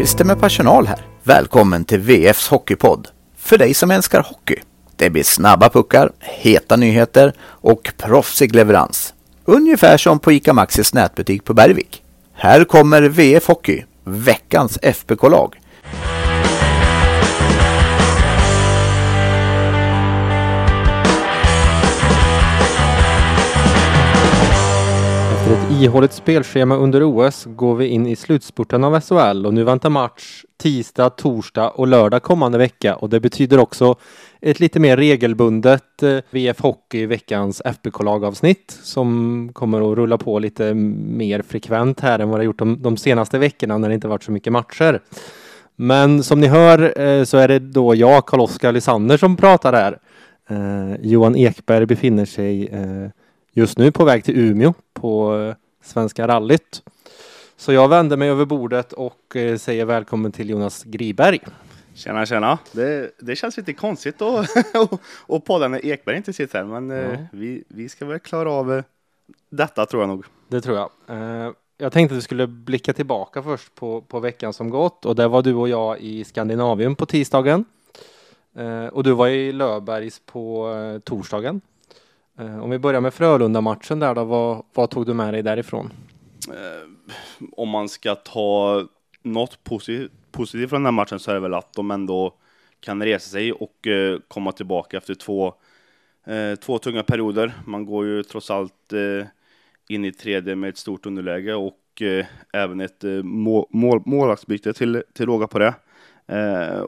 Christer med personal här. Välkommen till VFs Hockeypodd. För dig som älskar hockey. Det blir snabba puckar, heta nyheter och proffsig leverans. Ungefär som på ICA Maxis nätbutik på Bergvik. Här kommer VF Hockey, veckans FBK-lag. Efter ett ihåligt spelschema under OS går vi in i slutspurten av SHL och nu väntar match tisdag, torsdag och lördag kommande vecka och det betyder också ett lite mer regelbundet eh, VF Hockey veckans FBK-lagavsnitt som kommer att rulla på lite mer frekvent här än vad det gjort de, de senaste veckorna när det inte varit så mycket matcher. Men som ni hör eh, så är det då jag, Karl-Oskar Lysander, som pratar här. Eh, Johan Ekberg befinner sig eh, just nu på väg till Umeå på eh, Svenska rallyt. Så jag vänder mig över bordet och eh, säger välkommen till Jonas Griberg. Tjena, tjena. Det, det känns lite konstigt att och podda när Ekberg inte sitter här, men eh, Ja. vi, vi ska väl klara av detta tror jag nog. Det tror jag. Jag tänkte att vi skulle blicka tillbaka först på, på veckan som gått och där var du och jag i Skandinavien på tisdagen. Och du var i Löfbergs på torsdagen. Eh, om vi börjar med Frölunda-matchen där då, vad, vad tog du med dig därifrån? Eh, om man ska ta något positivt, positivt från den här matchen så är det väl att de ändå kan resa sig och eh, komma tillbaka efter två, två tunga perioder. Man går ju trots allt in i tredje med ett stort underläge och även ett mål, mål, målvaktsbyte till, till råga på det.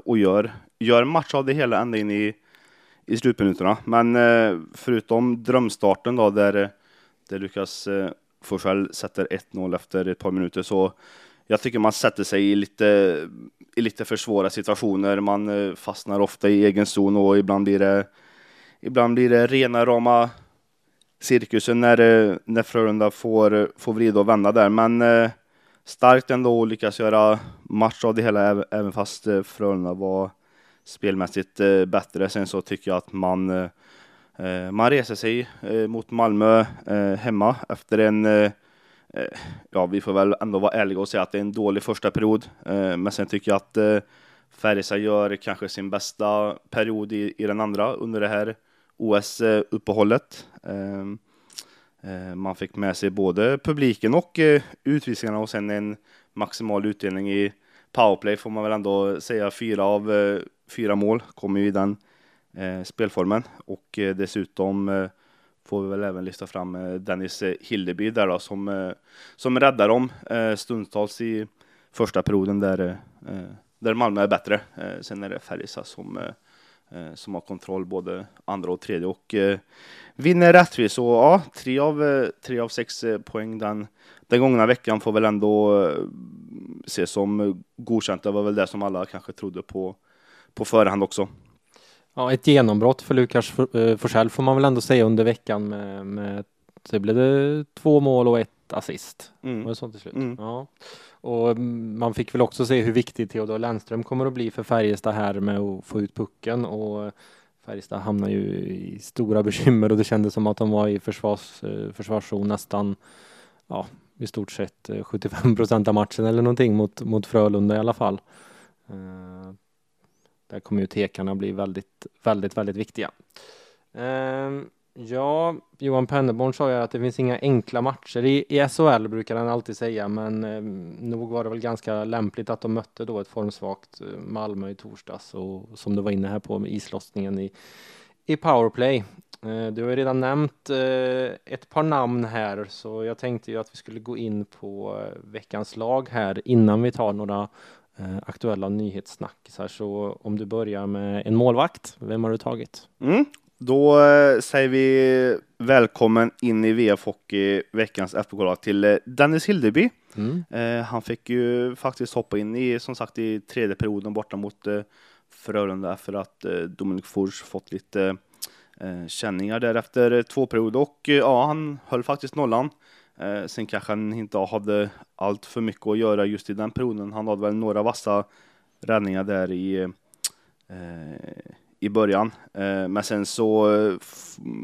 Och gör, gör match av det hela ända in i, i slutminuterna. Men eh, förutom drömstarten då där, där Lukas eh, Forsell sätter 1-0 efter ett par minuter så jag tycker man sätter sig i lite, i lite för svåra situationer. Man eh, fastnar ofta i egen zon och ibland blir det, ibland blir det rena rama cirkusen när, när Frölunda får, får vrida och vända där. Men eh, starkt ändå att lyckas göra match av det hela även, fast Frölunda var spelmässigt eh, bättre. Sen så tycker jag att man eh, man reser sig eh, mot Malmö hemma efter en ja, vi får väl ändå vara ärliga och säga att det är en dålig första period. Men sen tycker jag att Färjestad gör kanske sin bästa period i, i den andra under det här OS-uppehållet. Ehm, man fick med sig både publiken och utvisningarna och sen en maximal utdelning i powerplay får man väl ändå säga. Fyra av fyra mål kommer ju i den eh, spelformen och eh, dessutom eh, får vi väl även lyfta fram eh, Dennis Hildeby där då som, eh, som räddar dem eh, stundtals i första perioden där, eh, eh där Malmö är bättre. Eh, sen är det Färjestad som, eh, eh, som har kontroll både andra och tredje och eh, vinner rättvist. Så ja, tre av, eh, tre av sex poäng den, den gångna veckan får väl ändå eh, ses som godkänt. Det var väl det som alla kanske trodde på, på förhand också. Ja, ett genombrott för Lukas eh, Forsell får man väl ändå säga under veckan med, med det blev det två mål och ett assist. Mm. Var det så till slut? Mm. Ja. Och mm, man fick väl också se hur viktig Theodor Lennström kommer att bli för Färjestad här med att få ut pucken och Färjestad hamnar ju i stora bekymmer och det kändes som att de var i försvars, eh, försvarszon nästan ja, i stort sett eh, 75 procent av matchen eller någonting mot, mot Frölunda i alla fall. Där kommer ju tekarna bli väldigt, väldigt, väldigt viktiga. Ehm, ja, Johan Penneborn sa ju att det finns inga enkla matcher i, i SHL brukar han alltid säga, men eh, nog var det väl ganska lämpligt att de mötte då ett formsvagt eh, Malmö i torsdags och som du var inne här på med islossningen i, i powerplay. Eh, du har ju redan nämnt eh, ett par namn här, så jag tänkte ju att vi skulle gå in på veckans lag här innan vi tar några aktuella nyhetssnackisar. Så om du börjar med en målvakt, vem har du tagit? Mm. Då eh, säger vi välkommen in i VF Hockey, veckans FBK-lag, till eh, Dennis Hildeby. Mm. Eh, han fick ju faktiskt hoppa in i, som sagt, i tredje perioden borta mot eh, Frölunda för att eh, Dominik Fors fått lite eh, känningar där efter eh, två perioder och eh, ja, han höll faktiskt nollan. Eh, sen kanske han inte hade allt för mycket att göra just i den perioden. Han hade väl några vassa räddningar där i eh, i början. Eh, men sen så eh,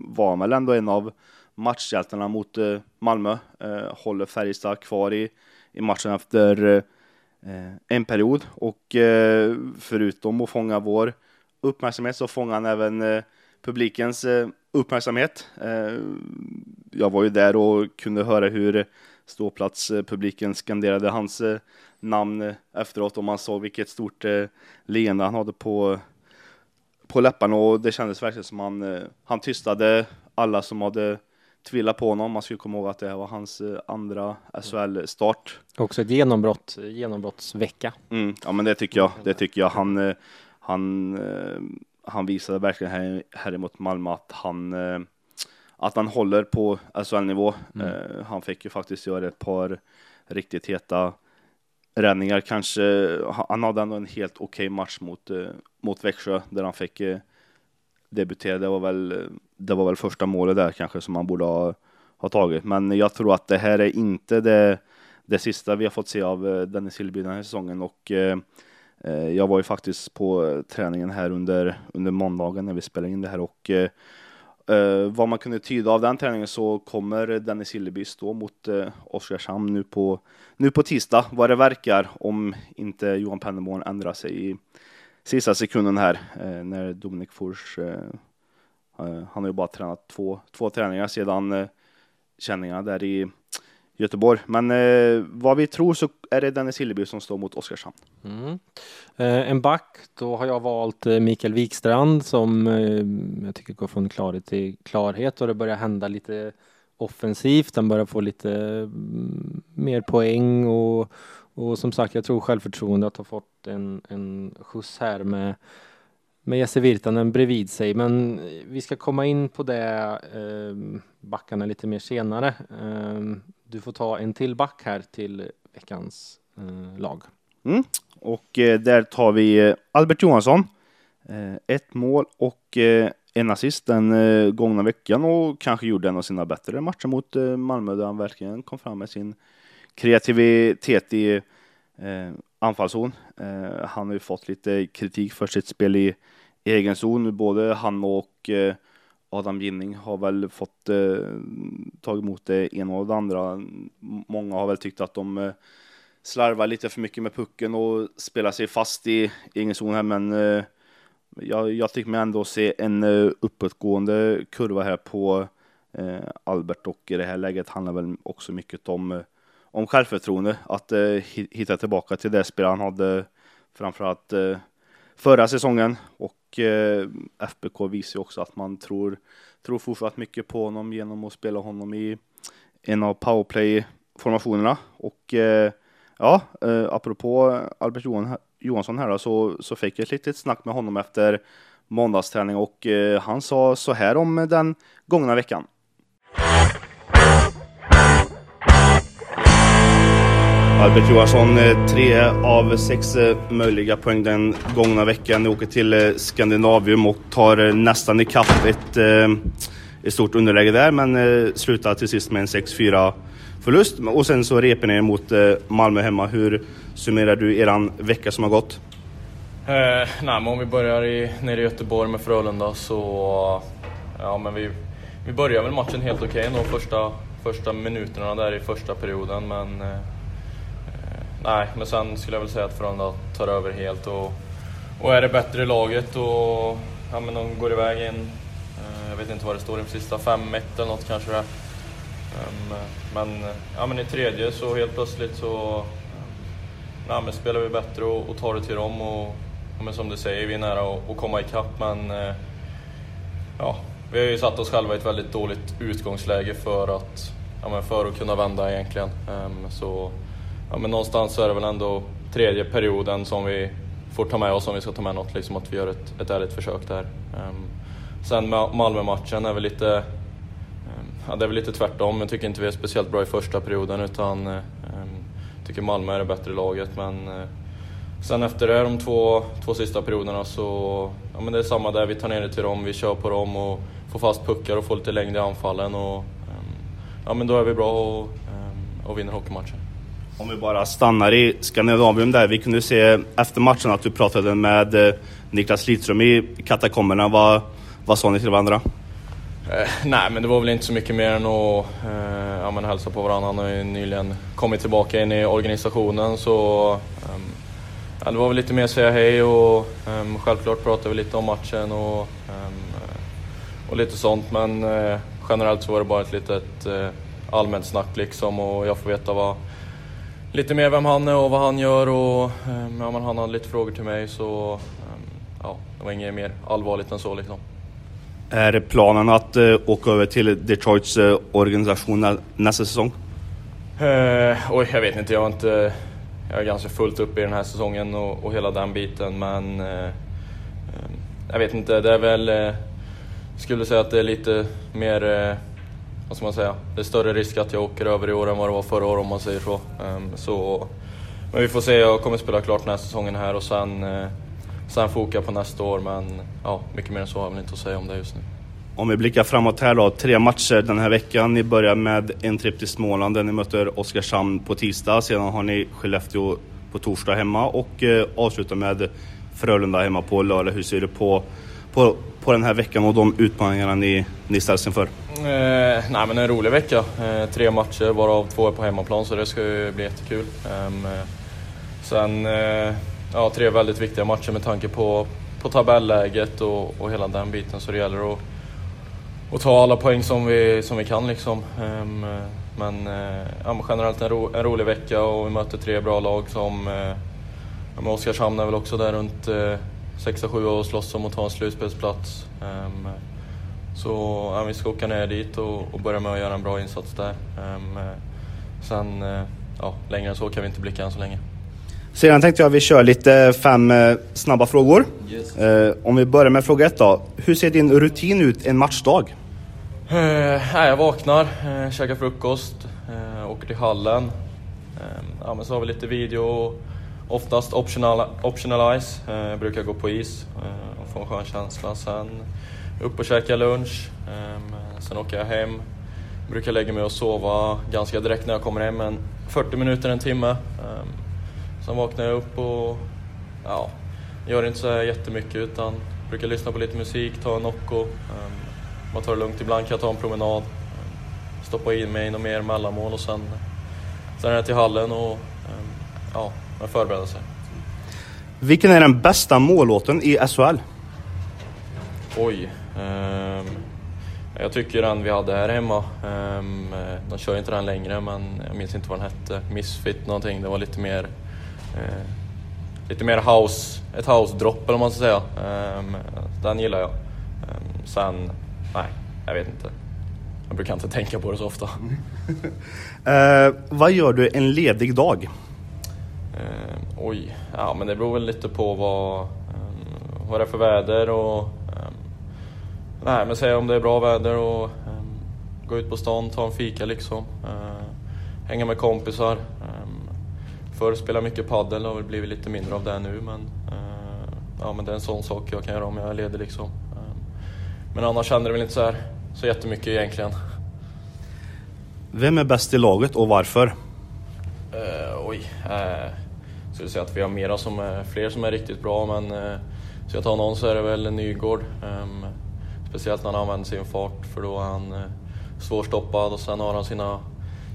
var han väl ändå en av matchhjältarna mot eh, Malmö. Eh, håller Färjestad kvar i, i matchen efter eh, en period och eh, förutom att fånga vår uppmärksamhet så fångar han även eh, publikens uppmärksamhet. Jag var ju där och kunde höra hur ståplatspubliken skanderade hans namn efteråt och man såg vilket stort leende han hade på på läpparna och det kändes verkligen som han, han tystade alla som hade tvivlat på honom. Man ska komma ihåg att det här var hans eh, andra SHL-start. Också ett genombrott, genombrottsvecka. Mm, ja, men det tycker jag. Det tycker jag. Han, eh, han, eh, han visade verkligen här, här emot Malmö att han, att han håller på SHL-nivå. Mm. Han fick ju faktiskt göra ett par riktigt heta räddningar. Kanske, han hade ändå en helt okej okay match mot, mot Växjö där han fick debutera. Det var väl, det var väl första målet där kanske som man borde ha, ha tagit. Men jag tror att det här är inte det, det sista vi har fått se av eh, Dennis Hillby den här säsongen och eh, eh, jag var ju faktiskt på träningen här under, under måndagen när vi spelade in det här och eh, Uh, vad man kunde tyda av den träningen så kommer Dennis Hilleby stå mot uh, Oskarshamn nu på, nu på tisdag, vad det verkar, om inte Johan Pennerborn ändrar sig i, sista sekunden här uh, när Dominik Fors, uh, han har ju bara tränat två, två träningar sedan känningarna där i Göteborg. Men eh, vad vi tror så är det Dennis Hilleby som står mot Oskarshamn. Mm. Eh, en back, då har jag valt eh, Mikael Wikstrand som eh, jag tycker går från klarhet till klarhet och det börjar hända lite offensivt. Han börjar få lite mm, mer poäng och och som sagt, jag tror självförtroendet har fått en, en skjuts här med, med Jesse Virtanen bredvid sig. Men eh, vi ska komma in på det eh, backarna lite mer senare. Eh, du får ta en till back här till veckans eh, lag. Mm. Och eh, där tar vi eh, Albert Johansson. Eh, ett mål och eh, en assist den eh, gångna veckan och kanske gjorde en av sina bättre matcher mot Malmö där han verkligen kom fram med sin kreativitet i eh, anfallszon. Eh, han har ju fått lite kritik för sitt spel i egen zon. Både han och eh, Adam Ginning har väl fått eh, tagit emot det ena och det andra. Många har väl tyckt att de eh, slarvar lite för mycket med pucken och spelar sig fast i egen zon här, men eh, jag, jag tycker mig ändå se en eh, uppåtgående kurva här på eh, Albert och i det här läget handlar väl också mycket om eh, om självförtroende, att eh, hitta tillbaka till det spel han hade framförallt eh, förra säsongen och eh, FBK visar ju också att man tror, tror fortsatt mycket på honom genom att spela honom i en av powerplay-formationerna och eh, ja, eh, apropå Albert Johan, Johansson här då, så, så fick jag ett litet snack med honom efter måndagsträning och eh, han sa så här om den gångna veckan. Albert Johansson, eh, tre av sex eh, möjliga poäng den gångna veckan. Ni åker till eh, Skandinavium och tar nästan ikapp ett, ett stort underläge där, men slutar till sist med en 6-4 förlust. Och sen så reper ni er mot Malmö hemma. Hur summerar du eran vecka som har gått? Eh, nej, men om vi börjar i, nere i Göteborg med Frölunda så... Ja, men vi, vi börjar väl matchen helt okej okay, första, första minuterna där i första perioden, men eh, nej, men sen skulle jag väl säga att Frölunda tar över helt och, och är det bättre i laget och ja, men de går iväg in, eh, jag vet inte vad det står, i sista 5-1 eller något kanske det är. Ehm, men, ja, men i tredje så helt plötsligt så eh, ja, men spelar vi bättre och, och tar det till dem och ja, men som du säger, vi är nära att, komma ikapp men eh, ja, vi har ju satt oss själva i ett väldigt dåligt utgångsläge för att, ja, men för att kunna vända egentligen. Ehm, så ja, men någonstans så är det väl ändå tredje perioden som vi får ta med oss om vi ska ta med något, liksom att vi gör ett, ett ärligt försök där. Um, sen Malmö-matchen är väl lite, um, ja, det är väl lite tvärtom. Jag tycker inte vi är speciellt bra i första perioden utan um, tycker Malmö är det bättre laget. Men uh, sen efter det, de två, två sista perioderna så, ja men det är samma där. Vi tar ner det till dem, vi kör på dem och får fast puckar och får lite längd i anfallen och ja men då är vi bra och, och vinner hockeymatchen. Om vi bara stannar i Skandinavien där. Vi kunde se efter matchen att du pratade med eh, Niklas Lidström i katakomberna. Vad, vad sa ni till varandra? Eh, nej, men det var väl inte så mycket mer än att eh, ja, men hälsa på varandra. Han har ju nyligen kommit tillbaka in i organisationen så eh, ja, det var väl lite mer att säga hej och eh, självklart pratade vi lite om matchen och, ehm, och lite sånt men eh, generellt så var det bara ett litet eh, allmänt snack liksom och jag får veta vad, lite mer vem han är och vad han gör och um, ja, men han hade lite frågor till mig så ja, det var inget mer allvarligt än så liksom. Är planen att uh, åka över till Detroits uh, organisation nästa säsong? Uh, oj, jag vet inte. Jag, har inte, jag är ganska fullt upp i den här säsongen och, och hela den biten, men uh, jag vet inte. Det är väl... Skulle säga att det är lite mer... Vad ska man säga? Det är större risk att jag åker över i år än vad det var förra året om man säger så. Ehm, så men vi får se. Jag kommer spela klart den här säsongen här och sen eh, sen foka på nästa år. Men ja, mycket mer än så har jag väl inte att säga om det just nu. Om vi blickar framåt här då, tre matcher den här veckan. Ni börjar med en tripp till Småland där ni möter Oskarshamn på tisdag. Sedan har ni Skellefteå på torsdag hemma och eh, avslutar med Frölunda hemma på lördag. Hur ser du på, på, på den här veckan och de utmaningarna ni, ni ställs inför? Eh, nej men en rolig vecka. Eh, tre matcher varav två är på hemmaplan så det ska ju bli jättekul. Ehm, eh, sen eh, ja, tre väldigt viktiga matcher med tanke på, på tabelläget och, och hela den biten så det gäller att och ta alla poäng som vi, som vi kan. Liksom. Ehm, eh, men, eh, ja, men generellt en, ro, en, rolig vecka och vi möter tre bra lag som eh, ja, Oskarshamn är väl också där runt uh, 6-7 och slåss om att ta en slutspelsplats. Um, så ja, vi ska åka ner dit och, och, börja med att göra en bra insats där. Um, sen, uh, ja, längre än så kan vi inte blicka än så länge. Sedan tänkte jag att vi kör lite fem snabba frågor. Yes. om vi börjar med fråga ett då. Hur ser din rutin ut en matchdag? Jag vaknar, käkar frukost, åker till hallen. Uh, ja, men så har vi lite video, oftast optional, optionalize. Eh, jag brukar gå på is eh, och få en skön känsla. Sen upp och käka lunch. Ehm, sen åker jag hem. Brukar lägga mig och sova ganska direkt när jag kommer hem, en 40 minuter, en timme. Ehm, sen vaknar jag upp och ja, gör inte så jättemycket utan brukar lyssna på lite musik, ta en Nocco. Ehm, man tar det lugnt. Ibland kan jag ta en promenad, stoppa in mig i något mer mellanmål och sen, sen är jag till hallen och ja, förbereda sig. Vilken är den bästa mållåten i SHL? Oj. Um, jag tycker den vi hade här hemma. Um, de kör inte den längre men jag minns inte vad den hette. Misfit någonting. Det var lite mer uh, lite mer house, ett house-dropp eller vad man ska säga. Um, den gillar jag. sen Nej, jag vet inte. Jag brukar inte tänka på det så ofta. uh, vad gör du en ledig dag? Uh, oj, ja men det beror väl lite på vad, um, vad det är för väder och um, Nej men säg om det är bra väder och um, gå ut på stan, ta en fika liksom. Uh, hänga med kompisar. Um, förr spelade mycket paddel och har blivit lite mindre av det nu men uh, Ja men det är en sån sak jag kan göra om jag är ledig liksom. Men annars händer det väl inte så, här, så jättemycket egentligen. Vem är bäst i laget och varför? Uh, oj, uh, skulle säga att vi har mera som är, fler som är riktigt bra men uh, så jag tar någon så är det väl Nygård. Um, speciellt när han använder sin fart för då är han uh, svårstoppad och sen har han sina,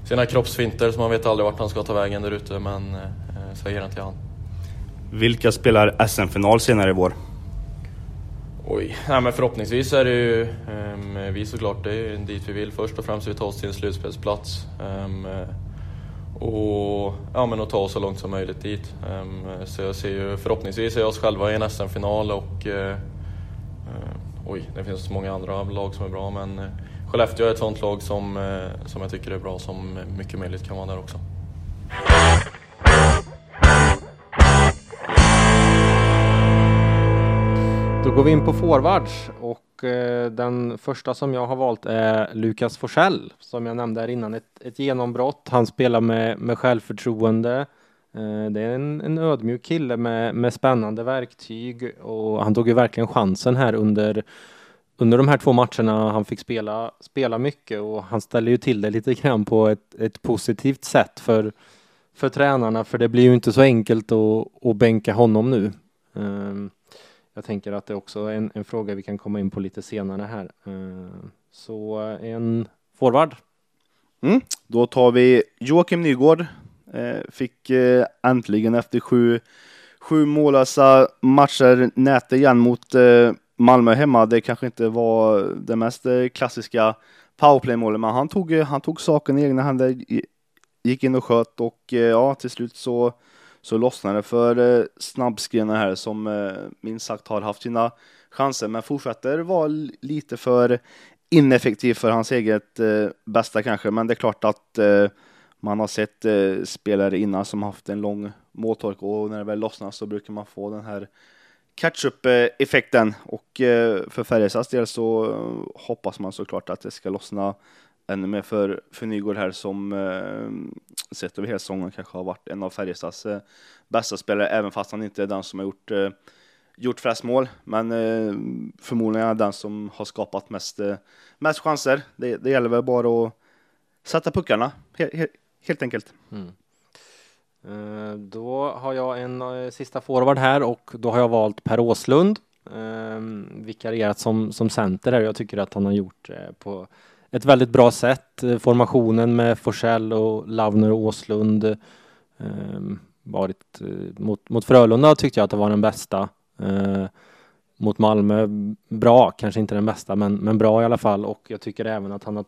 sina kroppsfinter så man vet aldrig vart han ska ta vägen där ute men uh, så jag ger den till han. Vilka spelar SM-final senare i vår? Oj, nej, men förhoppningsvis är det ju um, vi såklart, det är ju dit vi vill. Först och främst vill vi ta oss till en slutspelsplats. Um, och ja, men att ta oss så långt som möjligt dit. Um, så jag ser ju förhoppningsvis är oss själva i en SM-final och uh, uh, oj, det finns så många andra lag som är bra men uh, Skellefteå är ett sånt lag som, uh, som jag tycker är bra som mycket möjligt kan vara där också. Då går vi in på forwards och Eh, den första som jag har valt är Lukas Forsell som jag nämnde här innan. Ett, ett genombrott. Han spelar med, med självförtroende. Eh, det är en, en ödmjuk kille med, med spännande verktyg och han tog ju verkligen chansen här under under de här två matcherna han fick spela, spela mycket och han ställer ju till det lite grann på ett, ett positivt sätt för, för tränarna för det blir ju inte så enkelt att, att bänka honom nu. Ehm, jag tänker att det också är en, en fråga vi kan komma in på lite senare här. Eh, så en forward. Mm, då tar vi Joakim Nygård. Eh, fick eh, äntligen efter sju, sju mållösa matcher näte igen mot Malmö hemma. Det kanske inte var det mest klassiska powerplaymålet, men han tog, han tog saken i egna händer, gick in och sköt och ja, till slut så, så lossnar det för eh, snabbskrenar här som eh, minst sagt har haft sina chanser, men fortsätter vara lite för ineffektiv för hans eget eh, bästa kanske. Men det är klart att man har sett spelare innan som haft en lång måltork och när det väl lossnar så brukar man få den här catch-up-effekten och eh, för Färjestads del så hoppas man såklart att det ska lossna ännu mer för, för Nygård här som eh, sett över hela säsongen kanske har varit en av Färjestads eh, bästa spelare även fast han inte är den som har gjort eh, gjort flest mål, men eh, förmodligen är den som har skapat mest, eh, mest chanser. Det, det gäller väl bara att sätta puckarna, he, he, helt enkelt. Mm. Eh, då har jag en eh, sista forward här och då har jag valt Per Åslund. Eh, vikarierat som, som center här. Jag tycker att han har gjort på ett väldigt bra sätt. Eh, formationen med Forsell och Lavner och Åslund ehm, eh, varit mot, mot Frölunda tyckte jag att det var den bästa. Eh, mot Malmö bra, kanske inte den bästa men, men bra i alla fall och jag tycker även att han har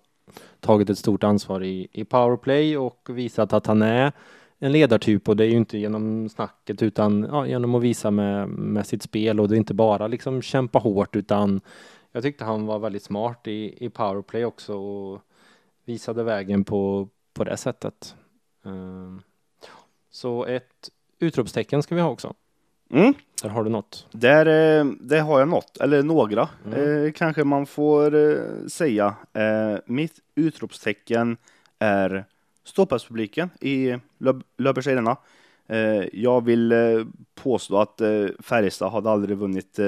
tagit ett stort ansvar i, i powerplay och visat att han är en ledartyp och det är ju inte genom snacket utan ja, genom att visa med, med sitt spel och det är inte bara liksom kämpa hårt utan jag tyckte han var väldigt smart i, i powerplay också och visade vägen på, på det sättet. Um, så ett utropstecken ska vi ha också. Mm. Där har du något. Där, eh, där har jag något, eller några mm. eh, kanske man får eh, säga. Eh, mitt utropstecken är ståplatspubliken i Löfbergs Arena. Eh, jag vill eh, påstå att Färjestad hade aldrig vunnit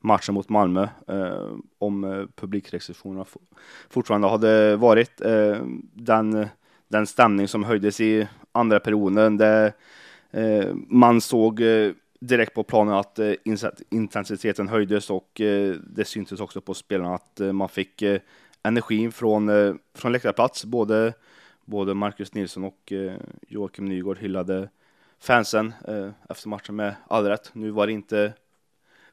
matchen mot Malmö eh, om eh, publikrestriktionerna fortfarande hade varit eh, den, den stämning som höjdes i andra perioden. Där man såg direkt på planen att intensiteten höjdes och det syntes också på spelarna att man fick energin från, från läktarplats, både både Marcus Nilsson och eh, Joakim Nygård hyllade fansen eh, efter matchen med all rätt. Nu var det inte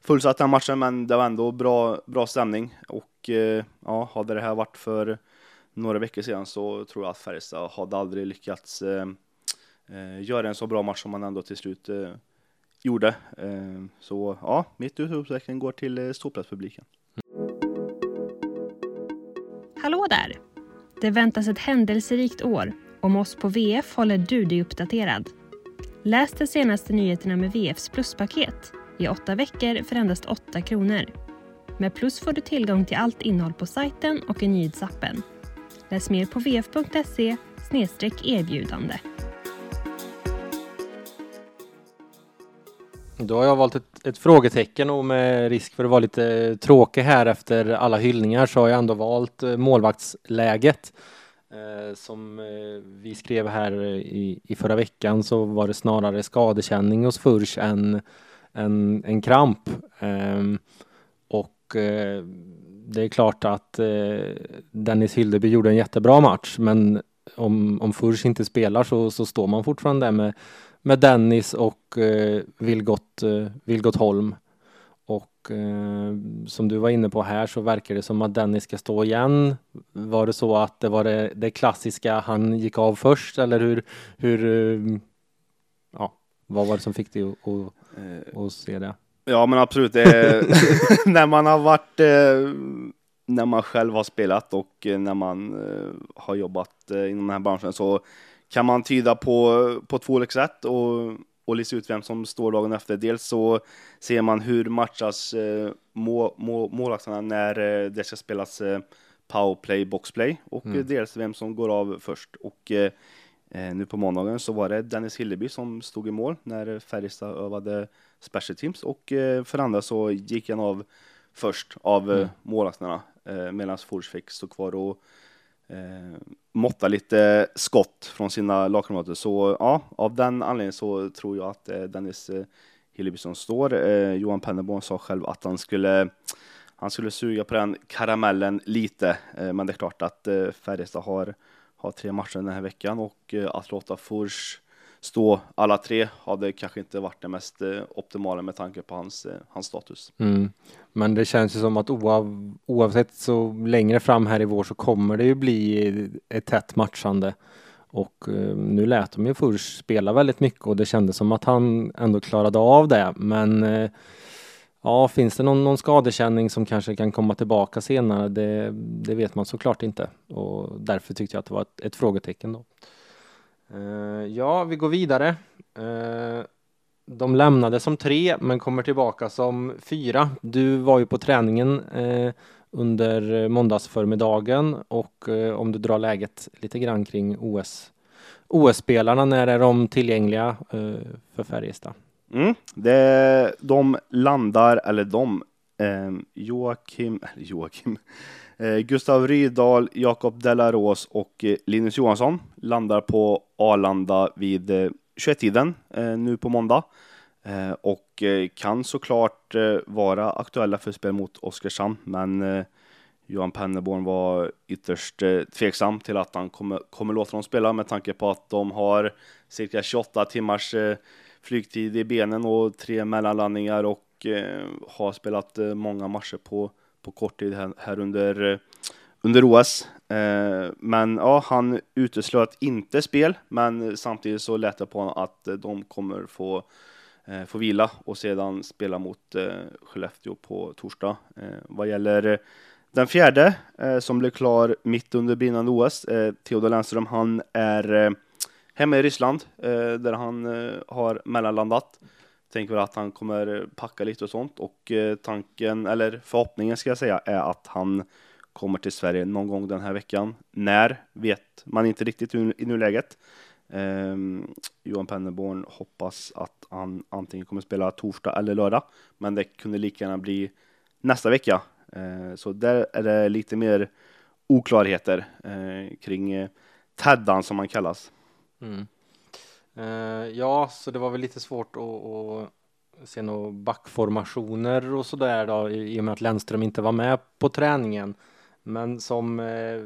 fullsatt den matchen, men det var ändå bra, bra stämning och eh, ja, hade det här varit för några veckor sedan så tror jag att Färjestad hade aldrig lyckats eh, eh, göra en så bra match som man ändå till slut gjorde. så ja, mitt utropstecken går till ståplatspubliken. Hallå där! Det väntas ett händelserikt år. Om oss på VF håller du dig uppdaterad. Läs de senaste nyheterna med VFs pluspaket i åtta veckor för endast 8 kronor. Med Plus får du tillgång till allt innehåll på sajten och i nyhetsappen. Läs mer på vf.se erbjudande. Då har jag valt ett, ett, frågetecken och med risk för att vara lite tråkig här efter alla hyllningar så har jag ändå valt eh, målvaktsläget. Eh, som eh, vi skrev här eh, i, i förra veckan så var det snarare skadekänning hos Furch än en, en kramp. Eh, och eh, det är klart att eh, Dennis Hildeby gjorde en jättebra match men om, om Furch inte spelar så, så står man fortfarande där med med Dennis och eh, Vilgot, eh, Vilgot Holm. Och eh, som du var inne på här så verkar det som att Dennis ska stå igen. Var det så att det var det, det klassiska, han gick av först eller hur, hur eh, ja, vad var det som fick dig att, att, att se det? Ja men absolut, när man har varit eh, när man själv har spelat och när man eh, har jobbat inom den här branschen så kan man tyda på, på två olika sätt och, och lista ut vem som står dagen efter. Dels så ser man hur matchas eh, må, må, målvakterna när eh, det ska spelas eh, powerplay, boxplay och mm. dels vem som går av först. Och eh, eh, nu på måndagen så var det Dennis Hilleby som stod i mål när Färjestad övade special teams och eh, för andra så gick han av först av mm. målvakterna eh, medan Fors fick stå kvar och eh, måtta lite skott från sina lagkamrater. Så ja, av den anledningen så tror jag att eh, Dennis eh, Hilleby som står. Eh, Johan Pennerborn sa själv att han skulle han skulle suga på den karamellen lite, eh, men det är klart att eh, Färjestad har, har tre matcher den här veckan och eh, att låta Furs stå alla tre hade kanske inte varit det mest eh, optimala med tanke på hans, eh, hans status. Mm. Men det känns ju som att oav, oavsett så längre fram här i vår så kommer det ju bli ett tätt matchande. Och eh, nu lät de ju Furs spela väldigt mycket och det kändes som att han ändå klarade av det. Men eh, ja, finns det någon, någon skadekänning som kanske kan komma tillbaka senare? Det, det vet man såklart inte och därför tyckte jag att det var ett, ett frågetecken då. Uh, ja, vi går vidare. Uh, de lämnade som tre men kommer tillbaka som fyra. Du var ju på träningen uh, under måndagsförmiddagen och om du drar läget lite grann kring OS OS-spelarna, när är de tillgängliga för Färjestad? Mm, det, de landar, eller de, eh, Joakim, eller Joakim, eh, Gustav Rydahl, Jakob Delaros och eh, Linus Johansson landar på Arlanda vid eh, 21-tiden eh, nu på måndag. Eh, och eh, kan såklart eh, vara aktuella för spel mot Oskarshamn, men eh, Johan Penneborn var ytterst eh, tveksam till att han kommer, kommer låta dem spela med tanke på att de har cirka 28 timmars flygtid i benen och tre mellanlandningar och eh, har spelat eh, många matcher på, på kort tid här, här under, eh, under OS. Eh, men ja, han uteslöt inte spel, men samtidigt så lät det på honom att eh, de kommer få eh, få vila och sedan spela mot eh, Skellefteå på torsdag. Eh, vad gäller den fjärde eh, som blev klar mitt under brinnande OS, Theodor Lennström, han är hemma i Ryssland eh, där han eh, har mellanlandat. Tänker väl att han kommer packa lite och sånt och eh, tanken, eller förhoppningen ska jag säga, är att han kommer till Sverige någon gång den här veckan. När vet man inte riktigt i nuläget. Eh, Johan Pennerborn hoppas att han antingen kommer spela torsdag eller lördag, men det kunde lika gärna bli nästa vecka. Eh, så där är det lite mer oklarheter eh, kring eh, Teddan som han kallas. Mm. Uh, ja, så det var väl lite svårt att, att se några backformationer och sådär då i och med att Lennström inte var med på träningen. Men som eh,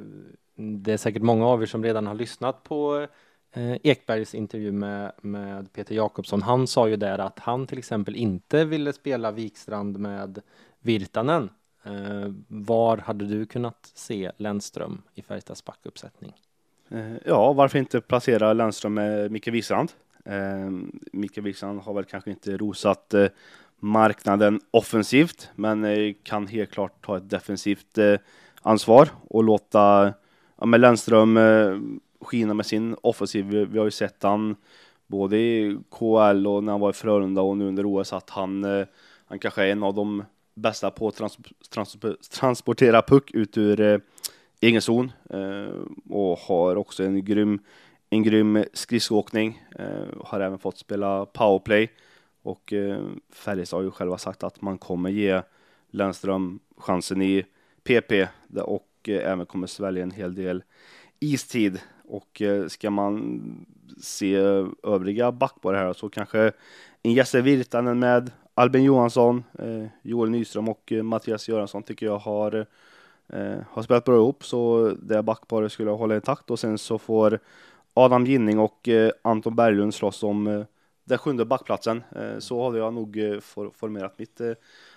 det är säkert många av er som redan har lyssnat på eh, Ekbergs intervju med, med Peter Jakobsson. Han sa ju där att han till exempel inte ville spela Wikstrand med Virtanen. Eh, var hade du kunnat se Lennström i Färjestads backuppsättning? Eh, ja, varför inte placera Lennström med Micke Wistrand? Eh, Micke Wistrand har väl kanske inte rosat eh, marknaden offensivt, men kan helt klart ta ett defensivt ansvar och låta ja, med Lennström skina med sin offensiv. Vi har ju sett han både i KL och när han var i Frölunda och nu under OS att han, han kanske är en av de bästa på att trans, trans, transportera puck ut ur egen zon eh, och har också en grym, en grym skridskoåkning. Eh, har även fått spela powerplay och eh, Färjestad har ju själva sagt att man kommer ge Lennström chansen i PP och eh, även kommer svälja en hel del istid. Och eh, ska man se övriga backpar här så kanske en Jesse Virtanen med Albin Johansson, eh, Joel Nyström och Mattias Göransson tycker jag har eh, har spelat bra ihop så det backparet skulle hålla intakt och sen så får Adam Ginning och eh, Anton Berglund slåss om eh, den sjunde backplatsen. Eh, så hade jag nog eh, for, formerat mitt eh,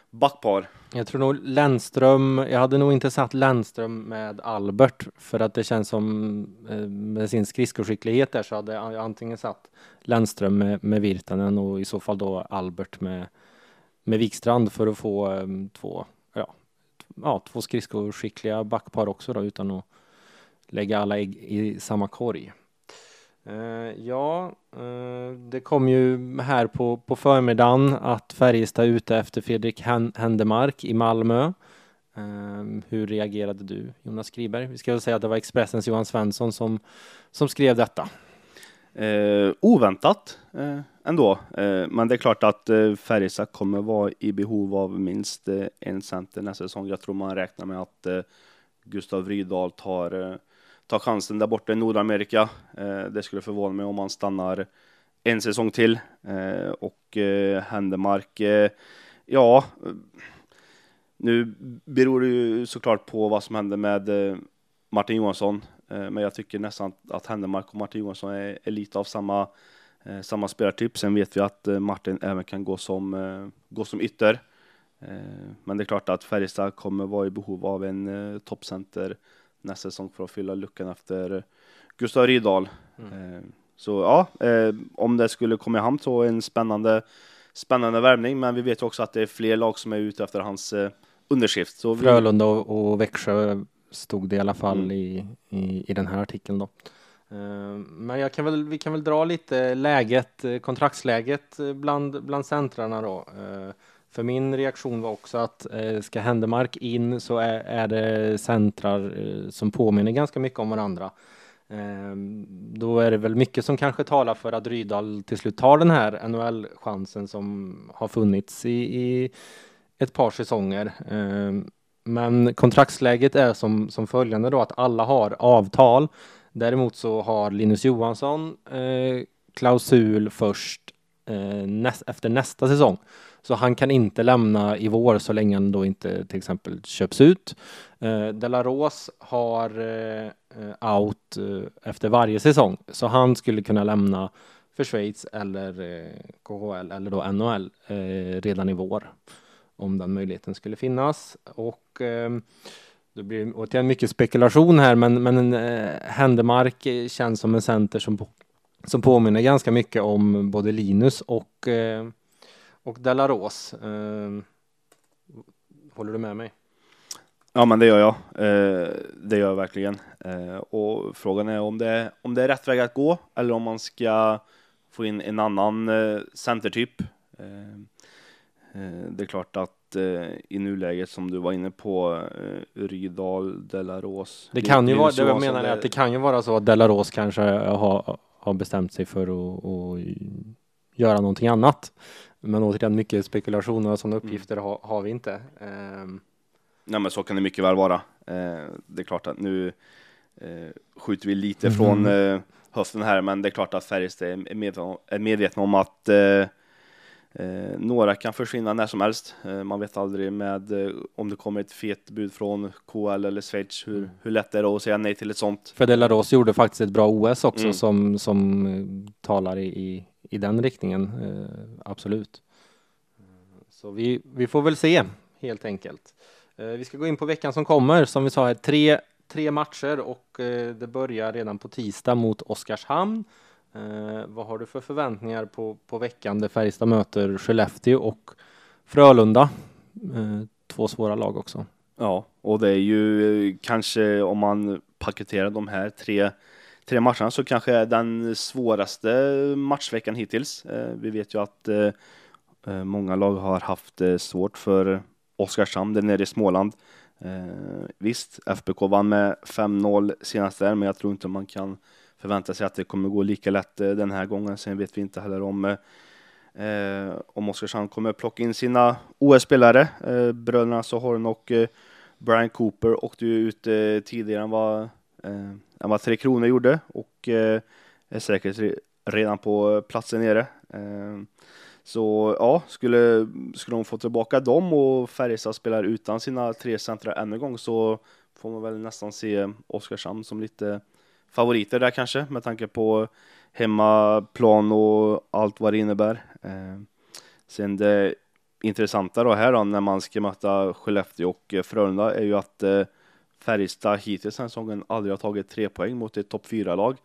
backpar. Jag tror nog Lennström, jag hade nog inte satt Lennström med Albert för att det känns som eh, med sin skridskoskicklighet där så hade jag antingen satt Lennström med, med Virtanen och i så fall då Albert med, med Wikstrand för att få eh, två ja, två skridskoskickliga backpar också då utan att lägga alla ägg i samma korg. Eh, ja, eh, det kom ju här på, på förmiddagen att Färjestad är ute efter Fredrik Händemark i Malmö. Uh, hur reagerade du, Jonas Skriberg? Vi ska väl säga att det var Expressens Johan Svensson som, som skrev detta. Eh, oväntat eh, ändå, eh, men det är klart att eh, Färjestad kommer vara i behov av minst eh, en center nästa säsong. Jag tror man räknar med att eh, Gustav Rydahl tar, eh, tar chansen där borta i Nordamerika. Eh, det skulle förvåna mig om han stannar en säsong till. Eh, och eh, Händemark, eh, ja, nu beror det ju såklart på vad som händer med eh, Martin Johansson men jag tycker nästan att Händemark och Martin Johansson är, är lite av samma eh, samma spelartyp. Sen vet vi att eh, Martin även kan gå som, eh, gå som ytter. Eh, men det är klart att Färjestad kommer vara i behov av en eh, toppcenter nästa säsong för att fylla luckan efter Gustav Rydahl. Mm. Eh, så ja, eh, om det skulle komma i hamn så en spännande, spännande värvning. Men vi vet också att det är fler lag som är ute efter hans eh, underskrift. Så vi, Frölunda och, och Växjö stod det i alla fall Mm. i, i, i den här artikeln då. Eh, Men jag kan väl, vi kan väl dra lite läget, eh, kontraktsläget eh, bland, bland centrarna då. För min reaktion var också att ska Händemark in så är, är det centrar som påminner ganska mycket om varandra. Då är det väl mycket som kanske talar för att Rydal till slut tar den här NHL-chansen som har funnits i, i ett par säsonger. Men kontraktsläget är som, som följande då att alla har avtal. Däremot så har Linus Johansson eh, klausul först eh, näst, efter nästa säsong. Så han kan inte lämna i vår så länge han då inte till exempel köps ut. Eh, Delaros har eh, out eh, efter varje säsong. Så han skulle kunna lämna för Schweiz eller eh, KHL eller då NHL eh, redan i vår. Om den möjligheten skulle finnas. Och eh, det blir återigen mycket spekulation här men, men eh, Händemark känns som en center som, på- som påminner ganska mycket om både Linus och, eh, och Delaros. Eh, håller du med mig? Ja, men det gör jag. Eh, det gör jag verkligen. Eh, och frågan är om det, är om det är rätt väg att gå eller om man ska få in en annan eh, centertyp. Ehm, Eh, det är klart att eh, i nuläget som du var inne på, eh, Rydal, Delaros. Det kan ju vara, det jag menar är att det kan ju vara så att Delaros kanske har, har bestämt sig för att, att göra någonting annat. Men återigen mycket spekulationer och sådana uppgifter har, har vi inte. Ehm, Nej, men så kan det mycket väl vara. Eh, det är klart att nu eh, skjuter vi lite Mhm. från eh, höften här, men det är klart att Färjestad är, medvetna om, är medvetna om att eh, eh, några kan försvinna när som helst. Eh, man vet aldrig med eh, om det kommer ett fet bud från KL eller Schweiz, hur, Mm. hur lätt det är då att säga nej till ett sånt. För Delaros gjorde faktiskt ett bra OS också Mm. som, som eh, talar i, i, i den riktningen. Eh, absolut. Så vi, vi får väl se helt enkelt. Eh, vi ska gå in på veckan som kommer. Som vi sa här, tre, tre matcher och det börjar redan på tisdag mot Oskarshamn. Eh, vad har du för förväntningar på, på veckan där Färjestad möter Skellefteå och Frölunda? Eh, två svåra lag också. Ja, och det är ju eh, kanske om man paketerar de här tre, tre matcherna så kanske är den svåraste matchveckan hittills. Eh, vi vet ju att eh, eh många lag har haft eh, svårt för Oskarshamn, där nere i Småland. Eh, visst, FBK vann med 5-0 senast där, men jag tror inte man kan förvänta sig att det kommer gå lika lätt eh, den här gången. Sen vet vi inte heller om eh, eh om Oskarshamn kommer plocka in sina OS-spelare. Eh, bröderna Sohoren och eh, Brian Cooper åkte ju ut eh, tidigare än vad, eh, än vad Tre Kronor gjorde och eh, är säkert redan på platsen nere. Eh, så ja, skulle, skulle de få tillbaka dem och Färjestad spelar utan sina tre centra ännu en gång så får man väl nästan se Oskarshamn som lite favoriter där kanske med tanke på hemmaplan och allt vad det innebär. Eh, sen det intressanta då här då när man ska möta Skellefteå och eh, Frölunda är ju att eh, Färjestad hittills den säsongen aldrig har tagit tre poäng mot ett topp fyra lag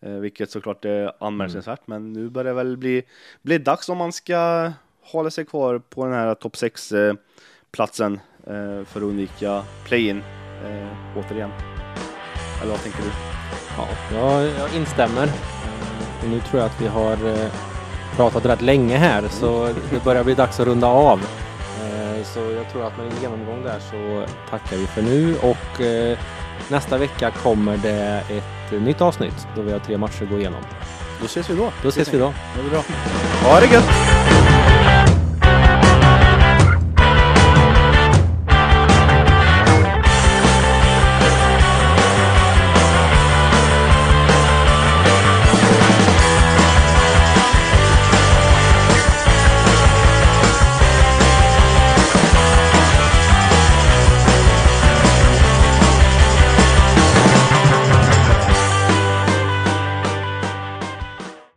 eh, vilket såklart är anmärkningsvärt. Men nu börjar det väl bli, bli dags om man ska hålla sig kvar på den här topp 6 eh, platsen eh, för att undvika play-in eh, återigen. Eller vad tänker du? Ja, jag, jag instämmer. Eh, nu tror jag att vi har eh, pratat rätt länge här så det börjar bli dags att runda av. Eh, så jag tror att med en genomgång där så tackar vi för nu och nästa vecka kommer det ett nytt avsnitt då vi har tre matcher att gå igenom. Då ses vi då. Då ses vi då. Ha det gött!